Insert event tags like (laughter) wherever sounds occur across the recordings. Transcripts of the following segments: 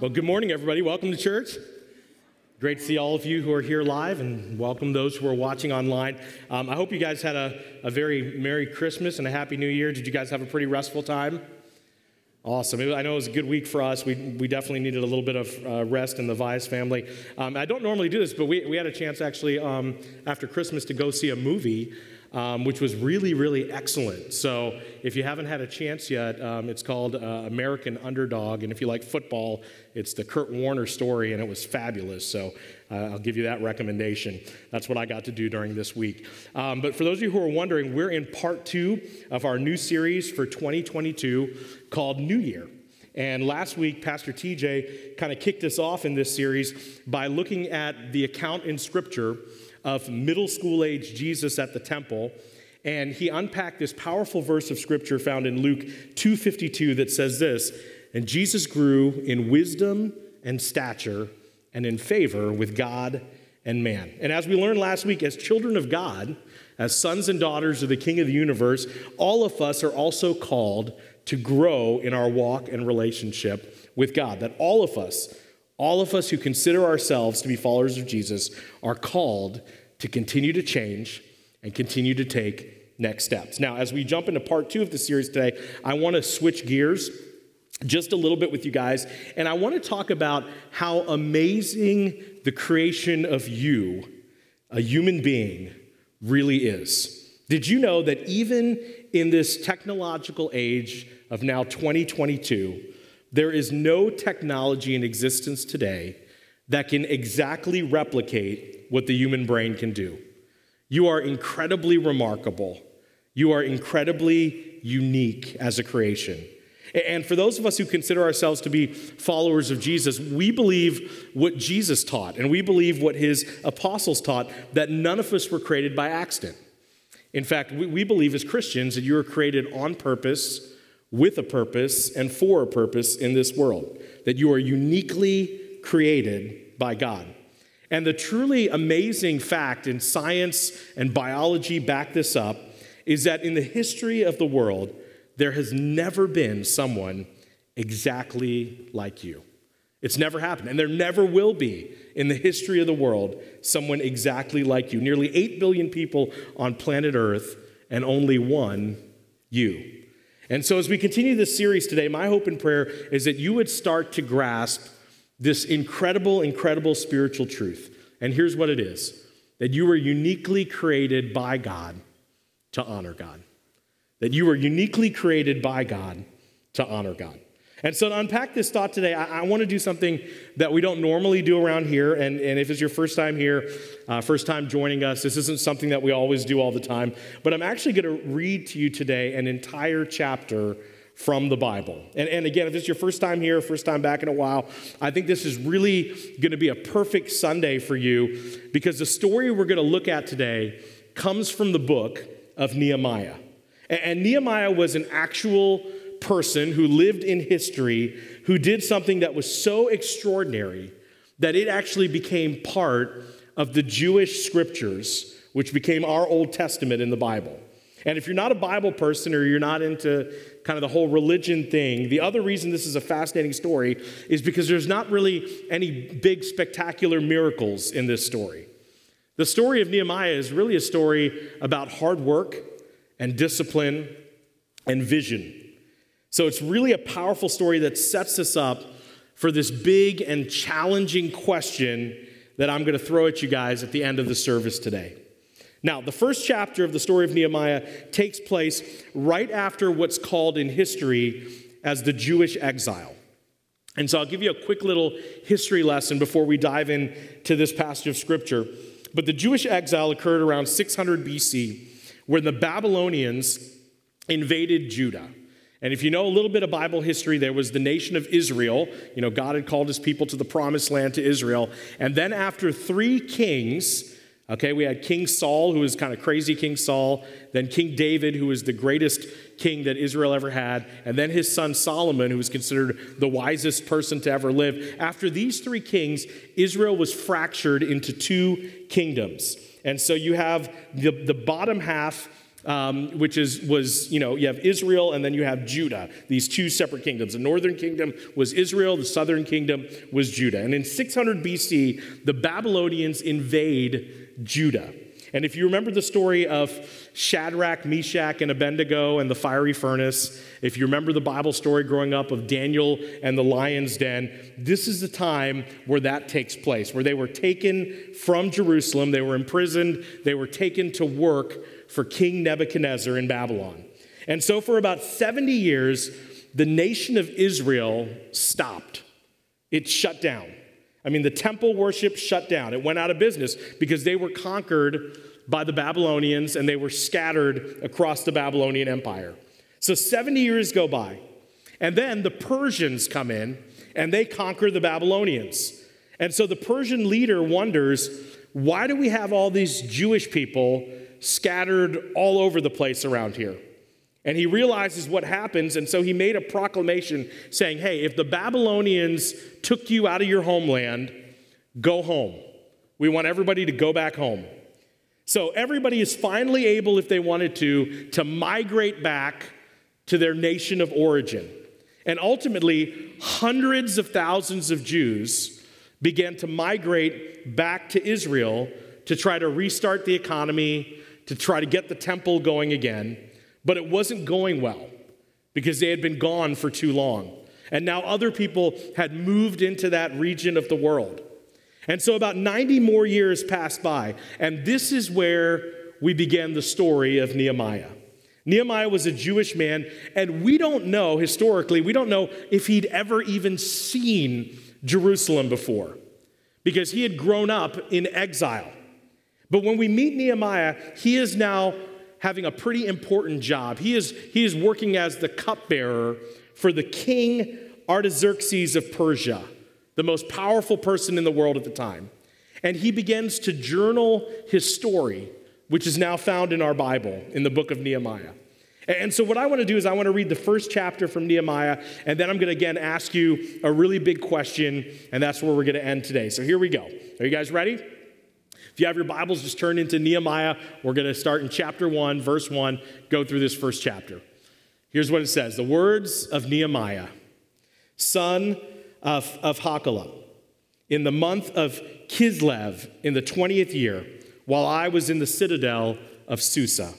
Well, good morning, everybody. Welcome to church. Great to see all of you who are here live and welcome those who are watching online. Um, I hope you guys had a, a very Merry Christmas and a Happy New Year. Did you guys have a pretty restful time? Awesome. I know it was a good week for us. We, we definitely needed a little bit of uh, rest in the Vias family. Um, I don't normally do this, but we, we had a chance actually um, after Christmas to go see a movie um, which was really, really excellent. So if you haven't had a chance yet, um, it's called uh, American Underdog. And if you like football, it's the Kurt Warner story, and it was fabulous. So uh, I'll give you that recommendation. That's what I got to do during this week. Um, but for those of you who are wondering, we're in part two of our new series for 2022 called New Year. And last week, Pastor TJ kind of kicked us off in this series by looking at the account in Scripture of middle school age Jesus at the temple and he unpacked this powerful verse of scripture found in Luke 2:52 that says this, and Jesus grew in wisdom and stature and in favor with God and man. And as we learned last week as children of God, as sons and daughters of the king of the universe, all of us are also called to grow in our walk and relationship with God. That all of us all of us who consider ourselves to be followers of Jesus are called to continue to change and continue to take next steps. Now, as we jump into part two of the series today, I want to switch gears just a little bit with you guys, and I want to talk about how amazing the creation of you, a human being, really is. Did you know that even in this technological age of now 2022, there is no technology in existence today that can exactly replicate what the human brain can do. You are incredibly remarkable. You are incredibly unique as a creation. And for those of us who consider ourselves to be followers of Jesus, we believe what Jesus taught, and we believe what his apostles taught that none of us were created by accident. In fact, we believe as Christians that you were created on purpose with a purpose and for a purpose in this world, that you are uniquely created by God. And the truly amazing fact, and science and biology back this up, is that in the history of the world, there has never been someone exactly like you. It's never happened, and there never will be in the history of the world someone exactly like you. Nearly 8 billion people on planet Earth, and only one you. And so, as we continue this series today, my hope and prayer is that you would start to grasp this incredible, incredible spiritual truth. And here's what it is that you were uniquely created by God to honor God. That you were uniquely created by God to honor God. And so, to unpack this thought today, I, I want to do something that we don't normally do around here. And, and if it's your first time here, uh, first time joining us, this isn't something that we always do all the time. But I'm actually going to read to you today an entire chapter from the Bible. And, and again, if it's your first time here, first time back in a while, I think this is really going to be a perfect Sunday for you because the story we're going to look at today comes from the book of Nehemiah. And, and Nehemiah was an actual person who lived in history who did something that was so extraordinary that it actually became part of the Jewish scriptures, which became our Old Testament in the Bible. And if you're not a Bible person or you're not into kind of the whole religion thing, the other reason this is a fascinating story is because there's not really any big spectacular miracles in this story. The story of Nehemiah is really a story about hard work and discipline and vision. So it's really a powerful story that sets us up for this big and challenging question that I'm going to throw at you guys at the end of the service today. Now, the first chapter of the story of Nehemiah takes place right after what's called in history as the Jewish exile. And so I'll give you a quick little history lesson before we dive into this passage of scripture. But the Jewish exile occurred around 600 BC, when the Babylonians invaded Judah. And if you know a little bit of Bible history, there was the nation of Israel. You know, God had called his people to the promised land to Israel. And then after three kings, okay, we had King Saul, who was kind of crazy King Saul, then King David, who was the greatest king that Israel ever had, and then his son Solomon, who was considered the wisest person to ever live. After these three kings, Israel was fractured into two kingdoms. And so you have the, the bottom half um, which is was you know you have Israel and then you have Judah, these two separate kingdoms. The northern kingdom was Israel, the southern kingdom was Judah. And in 600 BC, the Babylonians invade Judah. And if you remember the story of Shadrach, Meshach, and Abednego and the fiery furnace, if you remember the Bible story growing up of Daniel and the lion's den, this is the time where that takes place, where they were taken from Jerusalem, they were imprisoned, they were taken to work for King Nebuchadnezzar in Babylon. And so, for about 70 years, the nation of Israel stopped. It shut down. I mean, the temple worship shut down. It went out of business because they were conquered by the Babylonians and they were scattered across the Babylonian Empire. So 70 years go by. And then the Persians come in and they conquer the Babylonians. And so the Persian leader wonders why do we have all these Jewish people scattered all over the place around here. And he realizes what happens, and so he made a proclamation saying, Hey, if the Babylonians took you out of your homeland, go home. We want everybody to go back home. So everybody is finally able, if they wanted to, to migrate back to their nation of origin. And ultimately, hundreds of thousands of Jews began to migrate back to Israel to try to restart the economy, to try to get the temple going again, but it wasn't going well because they had been gone for too long. And now other people had moved into that region of the world. And so about 90 more years passed by, and this is where we began the story of Nehemiah. Nehemiah was a Jewish man, and we don't know, historically, we don't know if he'd ever even seen Jerusalem before because he had grown up in exile. But when we meet Nehemiah, he is now having a pretty important job. He is, he is working as the cupbearer for the king Artaxerxes of Persia, the most powerful person in the world at the time. And he begins to journal his story, which is now found in our Bible, in the book of Nehemiah. And so, what I want to do is, I want to read the first chapter from Nehemiah, and then I'm going to again ask you a really big question, and that's where we're going to end today. So, here we go. Are you guys ready? If you have your Bibles, just turn into Nehemiah. We're going to start in chapter 1, verse 1, go through this first chapter. Here's what it says The words of Nehemiah, son of, of Hachaliah, in the month of Kislev, in the 20th year, while I was in the citadel of Susa.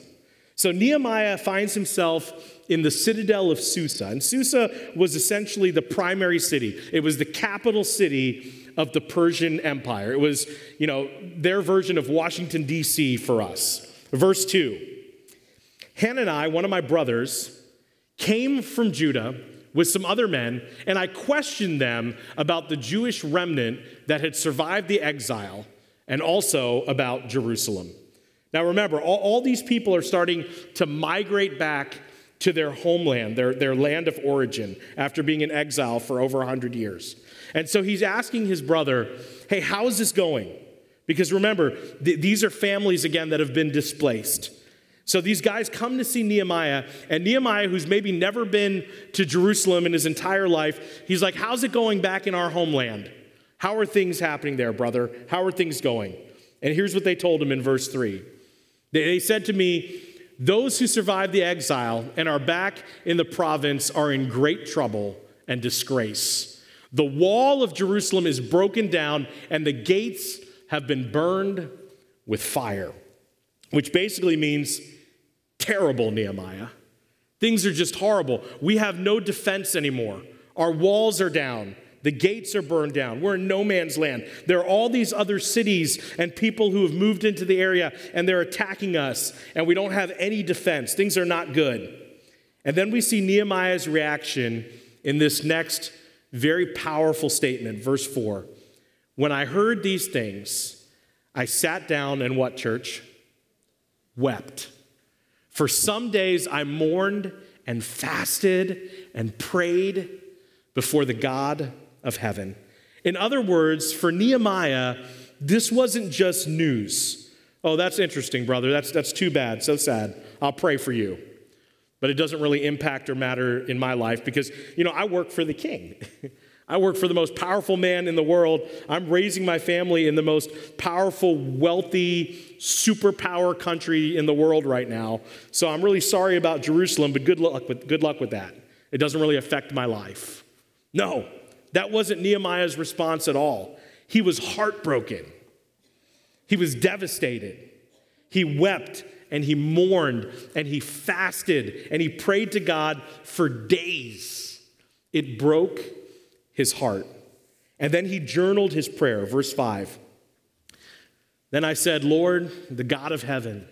So Nehemiah finds himself in the citadel of Susa. And Susa was essentially the primary city, it was the capital city of the Persian Empire. It was, you know, their version of Washington, D.C. for us. Verse 2 Hanani, one of my brothers, came from Judah with some other men, and I questioned them about the Jewish remnant that had survived the exile and also about Jerusalem. Now remember, all, all, these people are starting to migrate back to their homeland, their, their land of origin, after being in exile for over 100 years. And so he's asking his brother, hey, how is this going? Because remember, th- these are families again that have been displaced. So these guys come to see Nehemiah, and Nehemiah, who's maybe never been to Jerusalem in his entire life, he's like, How's it going back in our homeland? How are things happening there, brother? How are things going? And here's what they told him in verse 3 They said to me, Those who survived the exile and are back in the province are in great trouble and disgrace. The wall of Jerusalem is broken down, and the gates have been burned with fire, which basically means terrible, Nehemiah. Things are just horrible. We have no defense anymore. Our walls are down. The gates are burned down. We're in no man's land. There are all these other cities and people who have moved into the area and they're attacking us, and we don't have any defense. Things are not good. And then we see Nehemiah's reaction in this next very powerful statement, verse 4. When I heard these things, I sat down and what, church? Wept. For some days I mourned and fasted and prayed before the God of heaven. In other words, for Nehemiah, this wasn't just news. Oh, that's interesting, brother. That's, that's too bad. So sad. I'll pray for you but it doesn't really impact or matter in my life because, you know, I work for the king. (laughs) I work for the most powerful man in the world. I'm raising my family in the most powerful, wealthy, superpower country in the world right now. So I'm really sorry about Jerusalem, but good luck with, good luck with that. It doesn't really affect my life. No, that wasn't Nehemiah's response at all. He was heartbroken, he was devastated. He wept and he mourned and he fasted and he prayed to God for days. It broke his heart. And then he journaled his prayer, verse 5. Then I said, Lord, the God of heaven,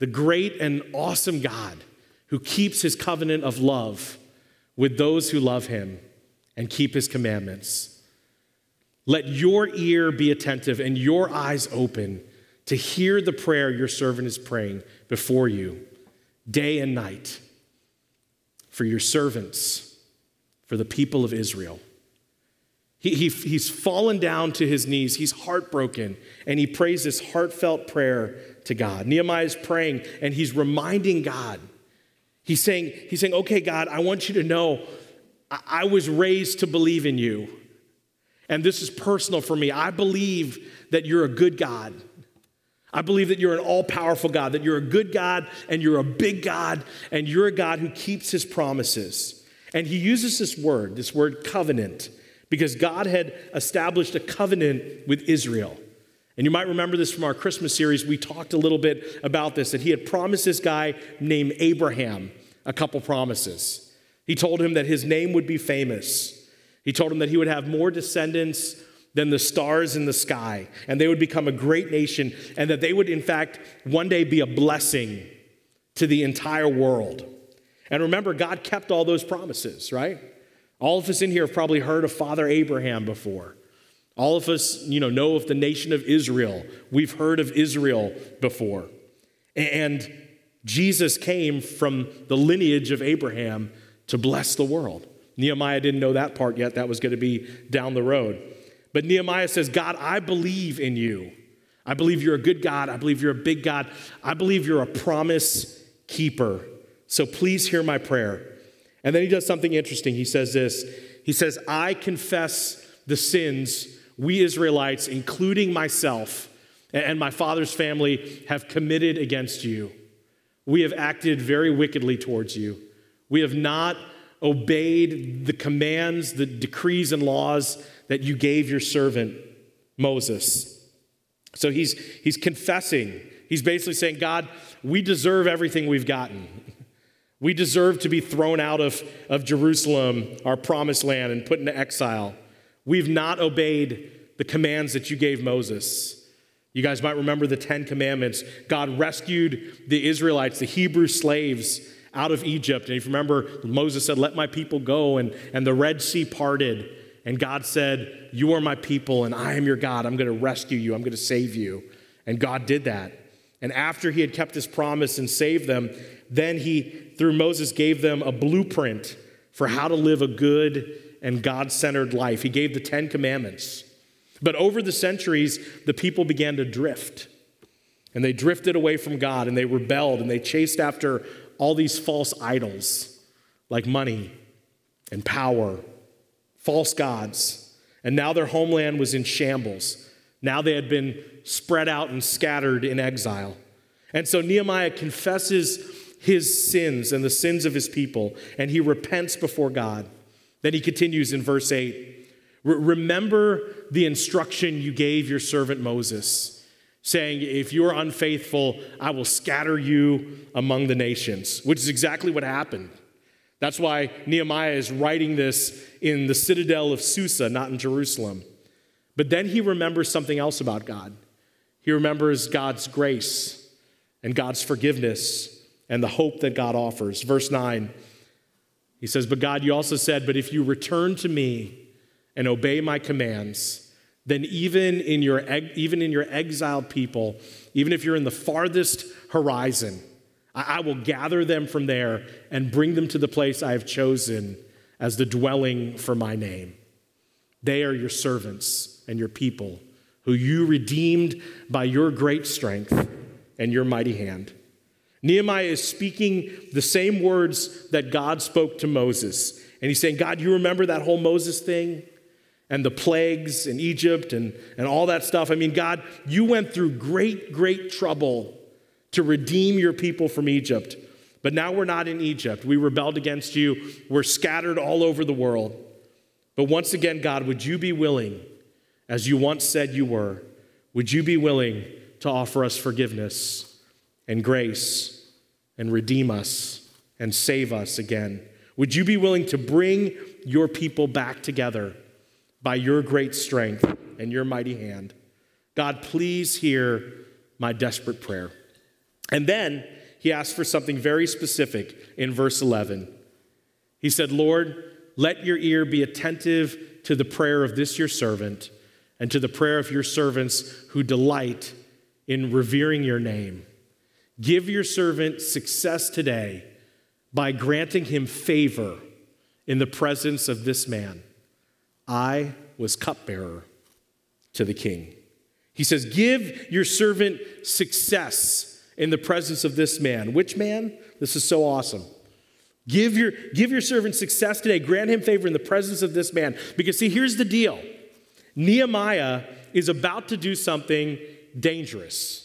the great and awesome God who keeps his covenant of love with those who love him and keep his commandments. Let your ear be attentive and your eyes open to hear the prayer your servant is praying before you day and night for your servants, for the people of Israel. He, he, he's fallen down to his knees. He's heartbroken, and he prays this heartfelt prayer to God. Nehemiah is praying, and he's reminding God. He's saying, he's saying, okay, God, I want you to know I, was raised to believe in you. And this is personal for me. I believe that you're a good God. I believe that you're an all powerful God, that you're a good God and you're a big God and you're a God who keeps his promises. And he uses this word, this word covenant because God had established a covenant with Israel. And you might remember this from our Christmas series. We talked a little bit about this that he had promised this guy named Abraham a couple promises. He told him that his name would be famous, he told him that he would have more descendants than the stars in the sky, and they would become a great nation, and that they would, in fact, one day be a blessing to the entire world. And remember, God kept all those promises, right? All of us in here have probably heard of Father Abraham before. All of us, you know, know of the nation of Israel. We've heard of Israel before. And Jesus came from the lineage of Abraham to bless the world. Nehemiah didn't know that part yet. That was going to be down the road. But Nehemiah says, God, I believe in you. I believe you're a good God. I believe you're a big God. I believe you're a promise keeper. So please hear my prayer. And then he does something interesting. He says this He says, I confess the sins we Israelites, including myself and my father's family, have committed against you. We have acted very wickedly towards you. We have not obeyed the commands, the decrees, and laws that you gave your servant Moses. So he's, he's confessing. He's basically saying, God, we deserve everything we've gotten. We deserve to be thrown out of, of Jerusalem, our promised land, and put into exile. We've not obeyed the commands that you gave Moses. You guys might remember the Ten Commandments. God rescued the Israelites, the Hebrew slaves, out of Egypt. And if you remember, Moses said, Let my people go, and, and the Red Sea parted. And God said, You are my people, and I am your God. I'm going to rescue you, I'm going to save you. And God did that. And after he had kept his promise and saved them, then he, through Moses, gave them a blueprint for how to live a good and God centered life. He gave the Ten Commandments. But over the centuries, the people began to drift. And they drifted away from God and they rebelled and they chased after all these false idols like money and power, false gods. And now their homeland was in shambles. Now they had been spread out and scattered in exile. And so Nehemiah confesses his sins and the sins of his people, and he repents before God. Then he continues in verse 8 Remember the instruction you gave your servant Moses, saying, If you are unfaithful, I will scatter you among the nations, which is exactly what happened. That's why Nehemiah is writing this in the citadel of Susa, not in Jerusalem. But then he remembers something else about God. He remembers God's grace and God's forgiveness and the hope that God offers. Verse 9, he says, But God, you also said, But if you return to me and obey my commands, then even in your, even in your exiled people, even if you're in the farthest horizon, I will gather them from there and bring them to the place I have chosen as the dwelling for my name. They are your servants and your people, who you redeemed by your great strength and your mighty hand. Nehemiah is speaking the same words that God spoke to Moses. And he's saying, God, you remember that whole Moses thing? And the plagues in Egypt and, and all that stuff. I mean, God, you went through great, great trouble to redeem your people from Egypt. But now we're not in Egypt. We rebelled against you. We're scattered all over the world. But once again, God, would you be willing, as you once said you were, would you be willing to offer us forgiveness and grace and redeem us and save us again? Would you be willing to bring your people back together by your great strength and your mighty hand? God, please hear my desperate prayer. And then he asked for something very specific in verse 11. He said, Lord, let your ear be attentive to the prayer of this your servant and to the prayer of your servants who delight in revering your name. Give your servant success today by granting him favor in the presence of this man. I was cupbearer to the king. He says, Give your servant success in the presence of this man. Which man? This is so awesome. Give your, give your servant success today. Grant him favor in the presence of this man. Because, see, here's the deal Nehemiah is about to do something dangerous.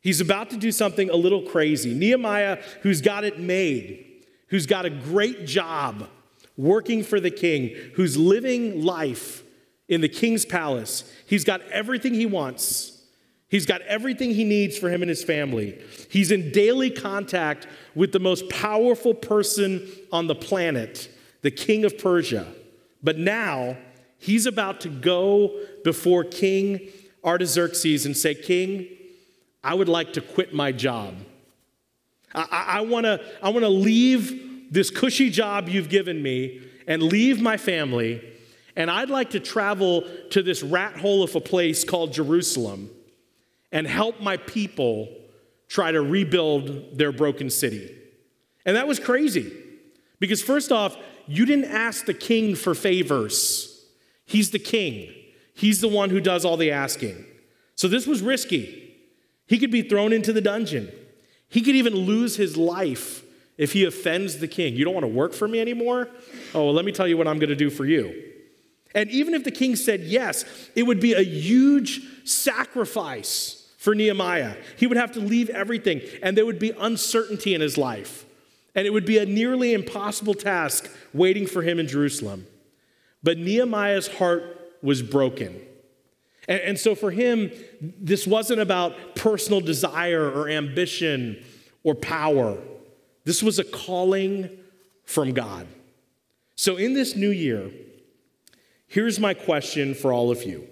He's about to do something a little crazy. Nehemiah, who's got it made, who's got a great job working for the king, who's living life in the king's palace, he's got everything he wants. He's got everything he needs for him and his family. He's in daily contact with the most powerful person on the planet, the king of Persia. But now he's about to go before King Artaxerxes and say, King, I would like to quit my job. I, I, I wanna, I wanna leave this cushy job you've given me and leave my family, and I'd like to travel to this rat hole of a place called Jerusalem and help my people try to rebuild their broken city. And that was crazy because, first off, you didn't ask the king for favors. He's the king, he's the one who does all the asking. So this was risky. He could be thrown into the dungeon, he could even lose his life if he offends the king. You don't want to work for me anymore? Oh, well, let me tell you what I'm going to do for you. And even if the king said yes, it would be a huge sacrifice for Nehemiah. He would have to leave everything, and there would be uncertainty in his life. And it would be a nearly impossible task waiting for him in Jerusalem. But Nehemiah's heart was broken. And, and so for him, this wasn't about personal desire or ambition or power. This was a calling from God. So in this new year, here's my question for all of you.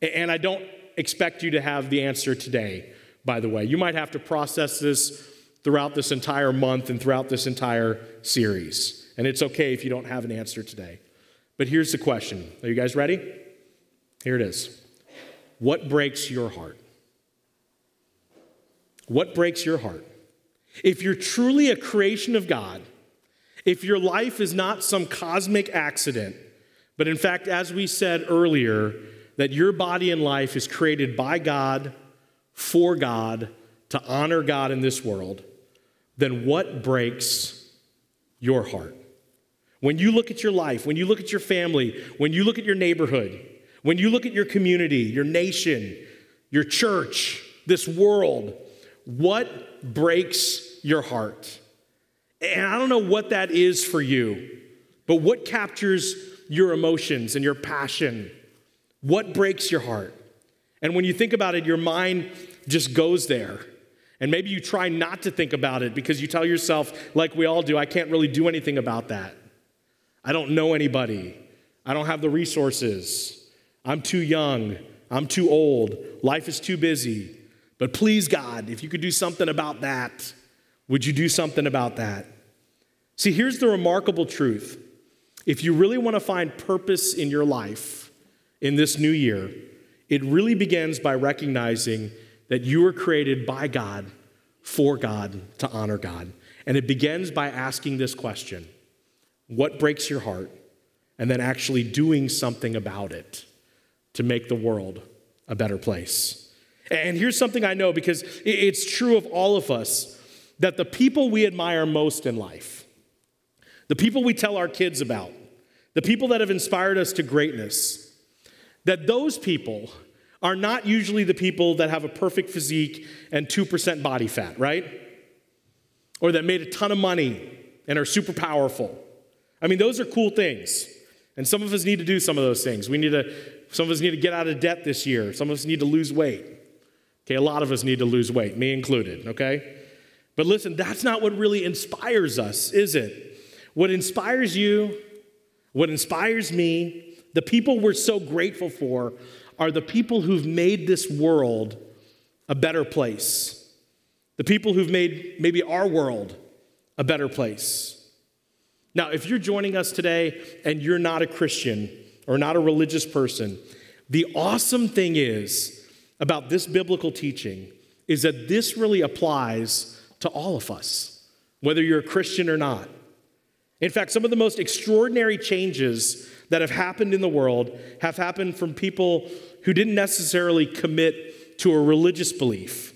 And I don't expect you to have the answer today, by the way. You might have to process this throughout this entire month and throughout this entire series. And it's okay if you don't have an answer today. But here's the question Are you guys ready? Here it is. What breaks your heart? What breaks your heart? If you're truly a creation of God, if your life is not some cosmic accident, but in fact, as we said earlier, that your body and life is created by God, for God, to honor God in this world, then what breaks your heart? When you look at your life, when you look at your family, when you look at your neighborhood, when you look at your community, your nation, your church, this world, what breaks your heart? And I don't know what that is for you, but what captures your emotions and your passion? What breaks your heart? And when you think about it, your mind just goes there. And maybe you try not to think about it because you tell yourself, like we all do, I can't really do anything about that. I don't know anybody. I don't have the resources. I'm too young. I'm too old. Life is too busy. But please, God, if you could do something about that, would you do something about that? See, here's the remarkable truth. If you really want to find purpose in your life, in this new year, it really begins by recognizing that you were created by God, for God, to honor God. And it begins by asking this question What breaks your heart? And then actually doing something about it to make the world a better place. And here's something I know because it's true of all of us that the people we admire most in life, the people we tell our kids about, the people that have inspired us to greatness, that those people are not usually the people that have a perfect physique and 2% body fat, right? Or that made a ton of money and are super powerful. I mean, those are cool things. And some of us need to do some of those things. We need to, some of us need to get out of debt this year. Some of us need to lose weight. Okay, a lot of us need to lose weight, me included, okay? But listen, that's not what really inspires us, is it? What inspires you, what inspires me, the people we're so grateful for are the people who've made this world a better place. The people who've made maybe our world a better place. Now, if you're joining us today and you're not a Christian or not a religious person, the awesome thing is about this biblical teaching is that this really applies to all of us, whether you're a Christian or not. In fact, some of the most extraordinary changes that have happened in the world have happened from people who didn't necessarily commit to a religious belief.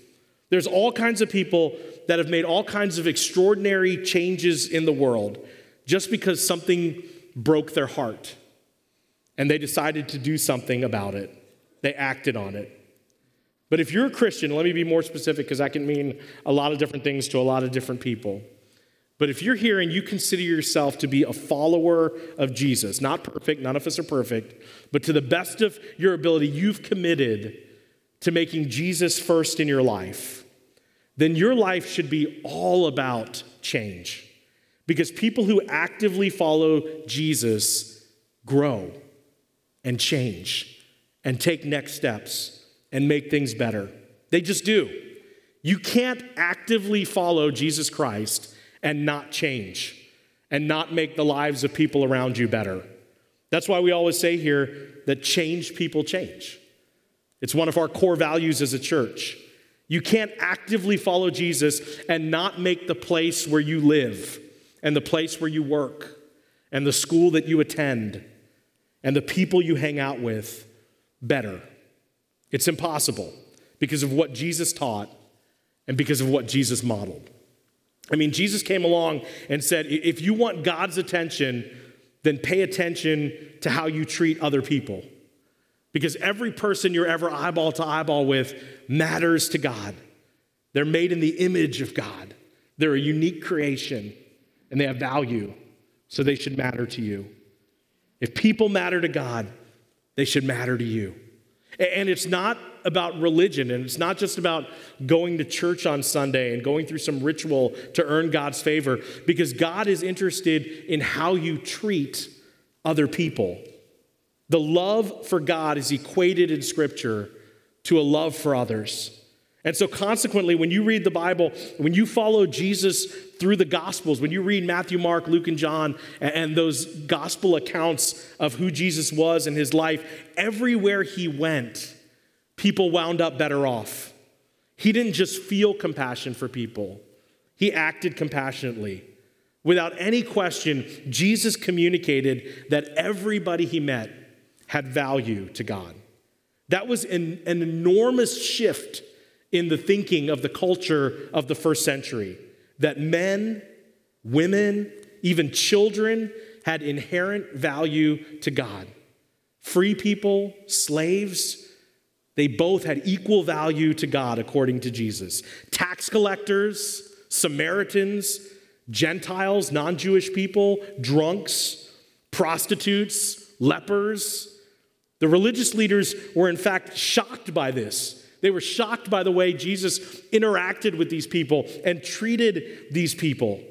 There's all kinds of people that have made all kinds of extraordinary changes in the world just because something broke their heart and they decided to do something about it. They acted on it. But if you're a Christian, let me be more specific because that can mean a lot of different things to a lot of different people. But if you're here and you consider yourself to be a follower of Jesus, not perfect, none of us are perfect, but to the best of your ability, you've committed to making Jesus first in your life, then your life should be all about change. Because people who actively follow Jesus grow and change and take next steps and make things better. They just do. You can't actively follow Jesus Christ and not change and not make the lives of people around you better. That's why we always say here that change people change. It's one of our core values as a church. You can't actively follow Jesus and not make the place where you live and the place where you work and the school that you attend and the people you hang out with better. It's impossible because of what Jesus taught and because of what Jesus modeled. I mean, Jesus came along and said, if you want God's attention, then pay attention to how you treat other people. Because every person you're ever eyeball to eyeball with matters to God. They're made in the image of God, they're a unique creation, and they have value, so they should matter to you. If people matter to God, they should matter to you. And it's not about religion, and it's not just about going to church on Sunday and going through some ritual to earn God's favor, because God is interested in how you treat other people. The love for God is equated in Scripture to a love for others. And so, consequently, when you read the Bible, when you follow Jesus through the Gospels, when you read Matthew, Mark, Luke, and John, and those gospel accounts of who Jesus was and his life, everywhere he went, people wound up better off. He didn't just feel compassion for people, he acted compassionately. Without any question, Jesus communicated that everybody he met had value to God. That was an, an enormous shift in the thinking of the culture of the first century that men, women, even children had inherent value to God. Free people, slaves, they both had equal value to God according to Jesus. Tax collectors, Samaritans, Gentiles, non Jewish people, drunks, prostitutes, lepers. The religious leaders were, in fact, shocked by this. They were shocked by the way Jesus interacted with these people and treated these people.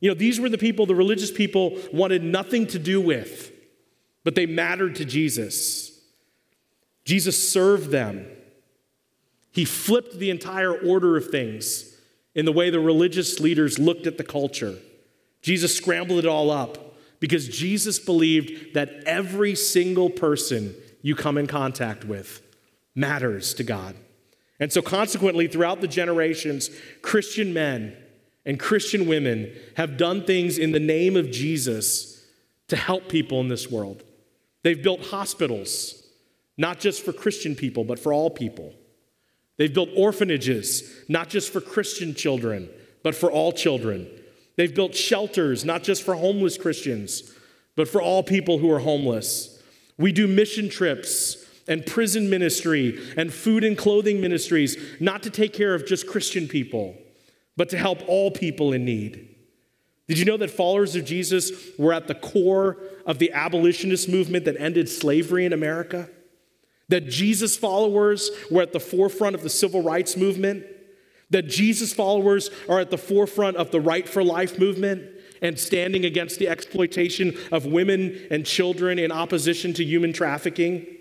You know, these were the people the religious people wanted nothing to do with, but they mattered to Jesus. Jesus served them. He flipped the entire order of things in the way the religious leaders looked at the culture. Jesus scrambled it all up because Jesus believed that every single person you come in contact with matters to God. And so, consequently, throughout the generations, Christian men and Christian women have done things in the name of Jesus to help people in this world. They've built hospitals, not just for Christian people, but for all people. They've built orphanages, not just for Christian children, but for all children. They've built shelters, not just for homeless Christians, but for all people who are homeless. We do mission trips and prison ministry and food and clothing ministries, not to take care of just Christian people, but to help all people in need. Did you know that followers of Jesus were at the core of the abolitionist movement that ended slavery in America? That Jesus followers were at the forefront of the civil rights movement? That Jesus followers are at the forefront of the right for life movement and standing against the exploitation of women and children in opposition to human trafficking?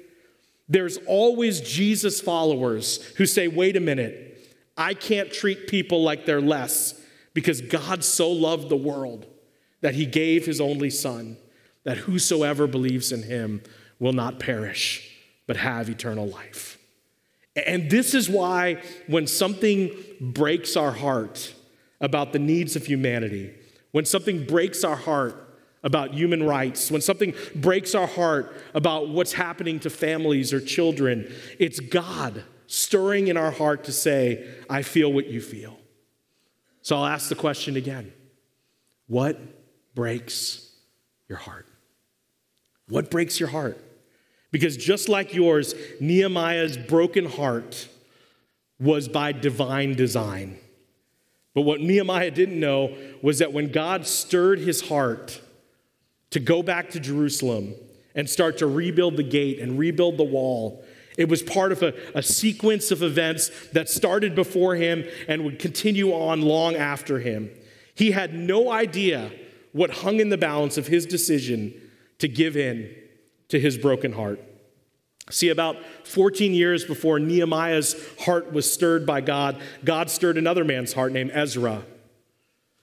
There's always Jesus followers who say, wait a minute, I can't treat people like they're less because God so loved the world that he gave his only Son, that whosoever believes in him will not perish, but have eternal life. And this is why, when something breaks our heart about the needs of humanity, when something breaks our heart about human rights, when something breaks our heart about what's happening to families or children, it's God stirring in our heart to say, I feel what you feel. So I'll ask the question again What breaks your heart? What breaks your heart? Because just like yours, Nehemiah's broken heart was by divine design. But what Nehemiah didn't know was that when God stirred his heart to go back to Jerusalem and start to rebuild the gate and rebuild the wall, it was part of a, a sequence of events that started before him and would continue on long after him. He had no idea what hung in the balance of his decision to give in to his broken heart. See, about 14 years before Nehemiah's heart was stirred by God, God stirred another man's heart named Ezra.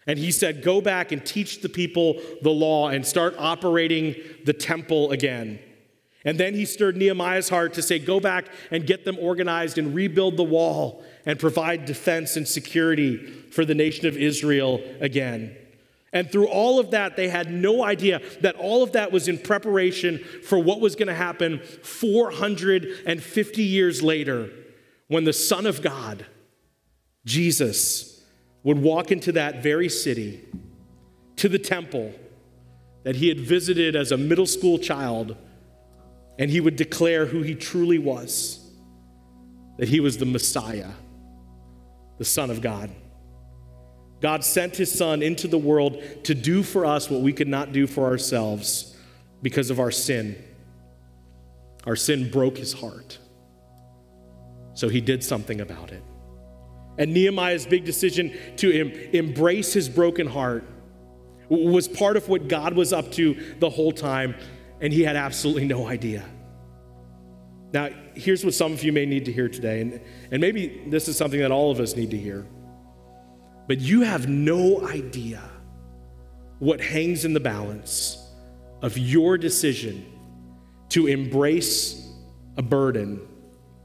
And he said, Go back and teach the people the law and start operating the temple again. And then he stirred Nehemiah's heart to say, Go back and get them organized and rebuild the wall and provide defense and security for the nation of Israel again. And through all of that, they had no idea that all of that was in preparation for what was going to happen 450 years later when the Son of God, Jesus, would walk into that very city, to the temple that he had visited as a middle school child and he would declare who he truly was that he was the Messiah, the Son of God. God sent his Son into the world to do for us what we could not do for ourselves because of our sin. Our sin broke his heart. So he did something about it. And Nehemiah's big decision to em- embrace his broken heart was part of what God was up to the whole time and he had absolutely no idea. Now, here's what some of you may need to hear today, and, and maybe this is something that all of us need to hear. But you have no idea what hangs in the balance of your decision to embrace a burden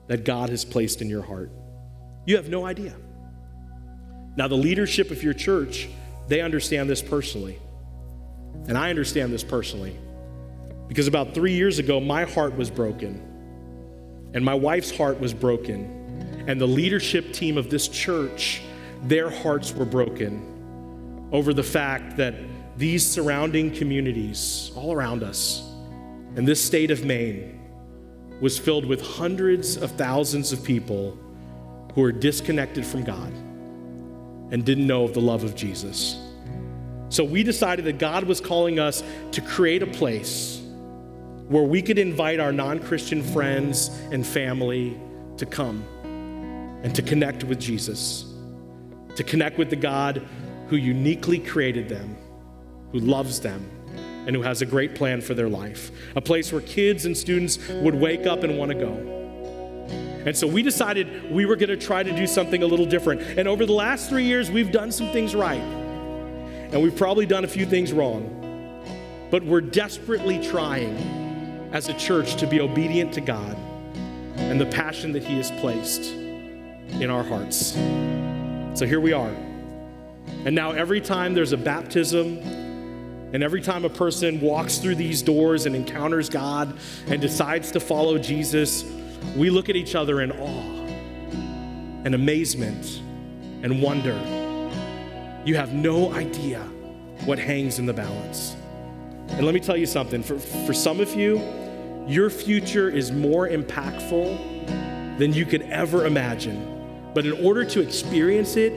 that God has placed in your heart. You have no idea. Now, the leadership of your church, they understand this personally. And I understand this personally. Because about three years ago, my heart was broken, and my wife's heart was broken, and the leadership team of this church, their hearts were broken over the fact that these surrounding communities all around us in this state of Maine was filled with hundreds of thousands of people who were disconnected from God and didn't know of the love of Jesus. So we decided that God was calling us to create a place where we could invite our non Christian friends and family to come and to connect with Jesus, to connect with the God who uniquely created them, who loves them, and who has a great plan for their life. A place where kids and students would wake up and want to go. And so we decided we were going to try to do something a little different. And over the last three years, we've done some things right. And we've probably done a few things wrong. But we're desperately trying as a church to be obedient to God and the passion that He has placed in our hearts. So here we are. And now, every time there's a baptism, and every time a person walks through these doors and encounters God and decides to follow Jesus, we look at each other in awe and amazement and wonder. You have no idea what hangs in the balance. And let me tell you something for, for some of you, your future is more impactful than you could ever imagine. But in order to experience it,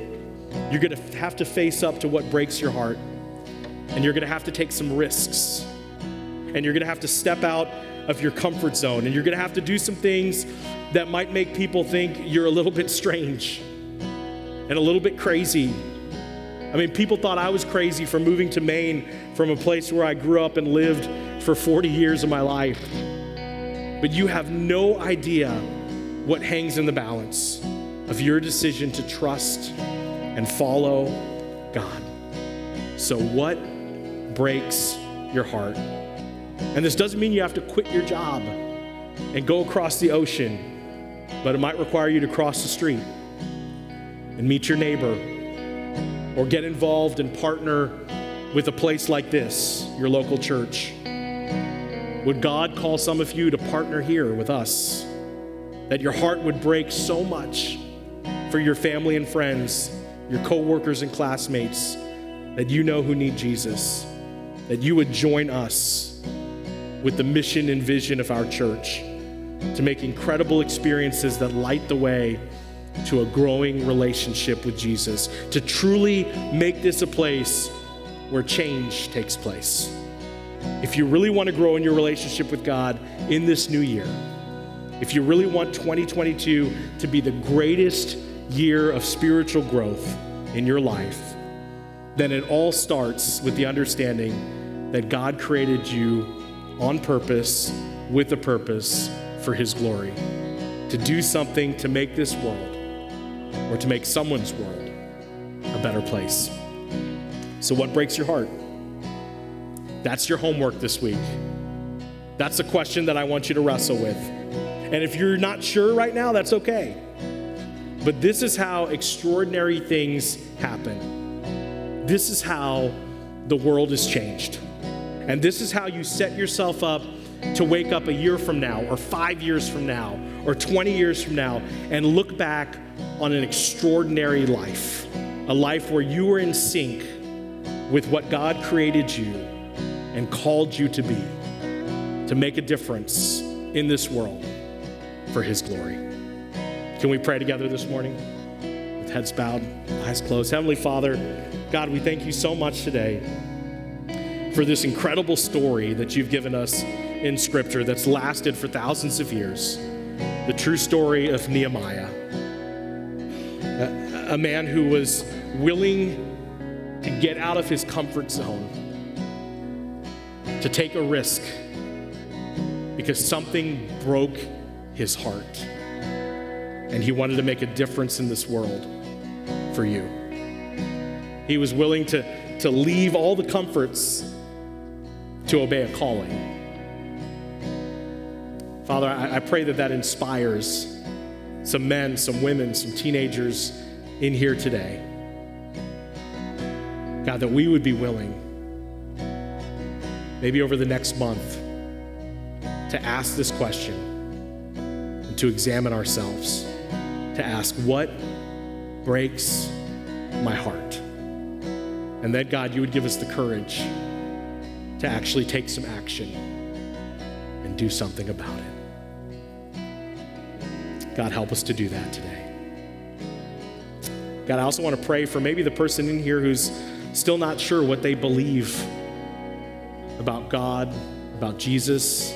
you're going to have to face up to what breaks your heart. And you're going to have to take some risks. And you're going to have to step out of your comfort zone. And you're going to have to do some things that might make people think you're a little bit strange and a little bit crazy. I mean, people thought I was crazy for moving to Maine from a place where I grew up and lived for 40 years of my life. But you have no idea what hangs in the balance of your decision to trust and follow God. So, what breaks your heart? And this doesn't mean you have to quit your job and go across the ocean, but it might require you to cross the street and meet your neighbor or get involved and partner with a place like this, your local church. Would God call some of you to partner here with us? That your heart would break so much for your family and friends, your coworkers and classmates that you know who need Jesus, that you would join us with the mission and vision of our church to make incredible experiences that light the way to a growing relationship with Jesus, to truly make this a place where change takes place. If you really want to grow in your relationship with God in this new year, if you really want 2022 to be the greatest year of spiritual growth in your life, then it all starts with the understanding that God created you on purpose, with a purpose for His glory, to do something to make this world or to make someone's world a better place. So, what breaks your heart? That's your homework this week. That's a question that I want you to wrestle with. And if you're not sure right now, that's okay. But this is how extraordinary things happen. This is how the world is changed. And this is how you set yourself up to wake up a year from now, or five years from now, or 20 years from now, and look back on an extraordinary life, a life where you were in sync with what God created you and called you to be, to make a difference in this world for His glory. Can we pray together this morning? With heads bowed, eyes closed. Heavenly Father, God, we thank you so much today for this incredible story that you've given us in Scripture that's lasted for thousands of years the true story of Nehemiah a man who was willing to get out of his comfort zone, to take a risk because something broke his heart. And he wanted to make a difference in this world for you. He was willing to, to leave all the comforts to obey a calling. Father, I, I pray that that inspires some men, some women, some teenagers in here today. God, that we would be willing, maybe over the next month, to ask this question and to examine ourselves, to ask what breaks my heart. And that, God, you would give us the courage to actually take some action and do something about it. God, help us to do that today. God, I also want to pray for maybe the person in here who's still not sure what they believe about God, about Jesus.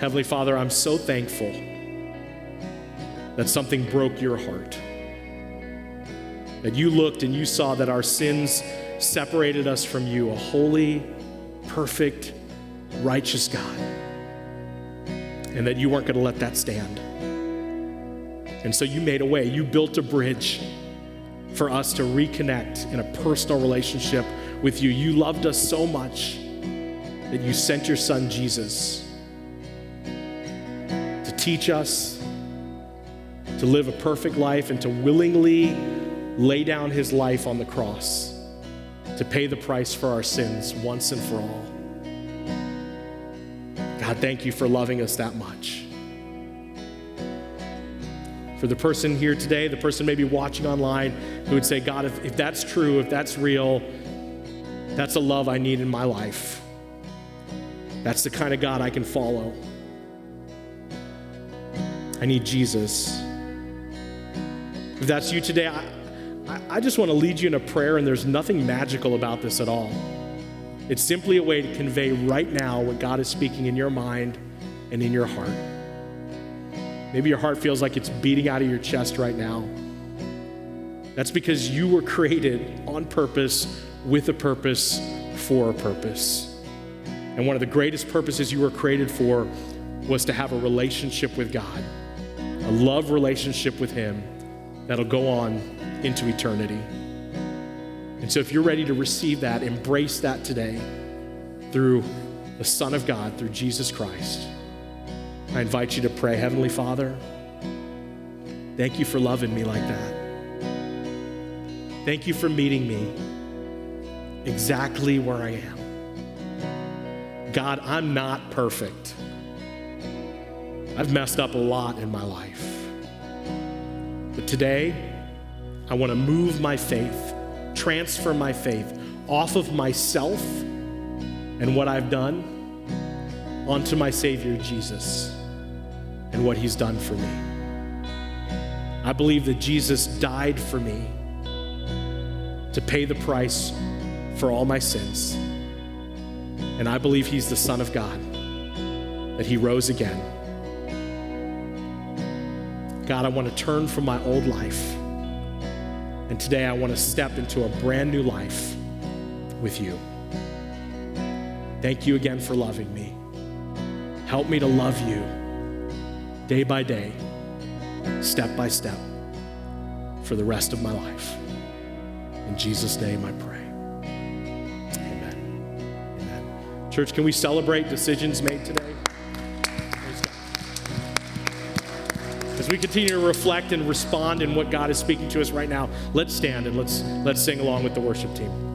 Heavenly Father, I'm so thankful that something broke your heart. That you looked and you saw that our sins separated us from you, a holy, perfect, righteous God. And that you weren't going to let that stand. And so you made a way. You built a bridge for us to reconnect in a personal relationship with you. You loved us so much that you sent your son Jesus to teach us to live a perfect life and to willingly lay down his life on the cross to pay the price for our sins once and for all. God, thank you for loving us that much for the person here today, the person maybe watching online who would say, God, if, if that's true, if that's real, That's a love I need in my life. That's the kind of God I can follow. I need Jesus. If that's you today, I, I just want to lead you in a prayer, and there's nothing magical about this at all. It's simply a way to convey right now what God is speaking in your mind and in your heart. Maybe your heart feels like it's beating out of your chest right now. That's because you were created on purpose, with a purpose, for a purpose. And one of the greatest purposes you were created for was to have a relationship with God, a love relationship with Him that'll go on into eternity. And so, if you're ready to receive that, embrace that today through the Son of God, through Jesus Christ. I invite you to pray, Heavenly Father, thank you for loving me like that. Thank you for meeting me exactly where I am. God, I'm not perfect. I've messed up a lot in my life. But today, I want to move my faith, transfer my faith off of myself and what I've done onto my Savior, Jesus, and what He's done for me. I believe that Jesus died for me to pay the price for all my sins. And I believe He's the Son of God, that He rose again. God, I want to turn from my old life. And today I want to step into a brand new life with you. Thank you again for loving me. Help me to love you day by day, step by step, for the rest of my life. In Jesus' name I pray. Amen. Amen. Church, can we celebrate decisions made today? As we continue to reflect and respond in what God is speaking to us right now, let's stand and let's let's sing along with the worship team.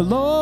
The Lord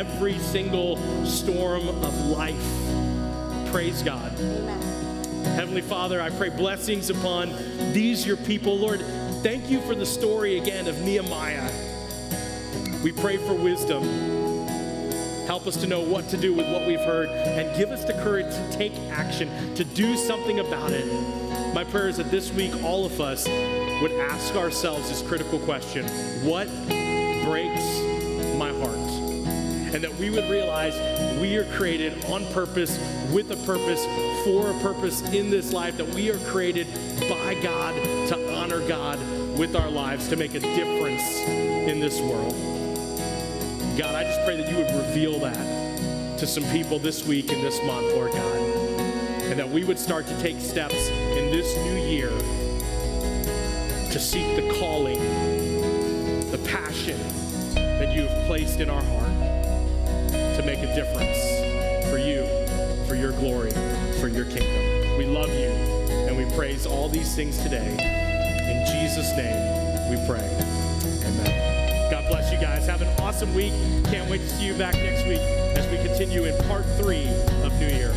every single storm of life. Praise God. Heavenly Father, I pray blessings upon these your people. Lord, thank you for the story again of Nehemiah. We pray for wisdom. Help us to know what to do with what we've heard and give us the courage to take action, to do something about it. My prayer is that this week all of us would ask ourselves this critical question What breaks? And that we would realize we are created on purpose, with a purpose, for a purpose in this life, that we are created by God to honor God with our lives, to make a difference in this world. God, I just pray that you would reveal that to some people this week and this month, Lord God, and that we would start to take steps in this new year to seek the calling, the passion that you have placed in our heart to make a difference for you, for your glory, for your kingdom. We love you and we praise all these things today. In Jesus' name we pray. Amen. God bless you guys. Have an awesome week. Can't wait to see you back next week as we continue in part three of New Year.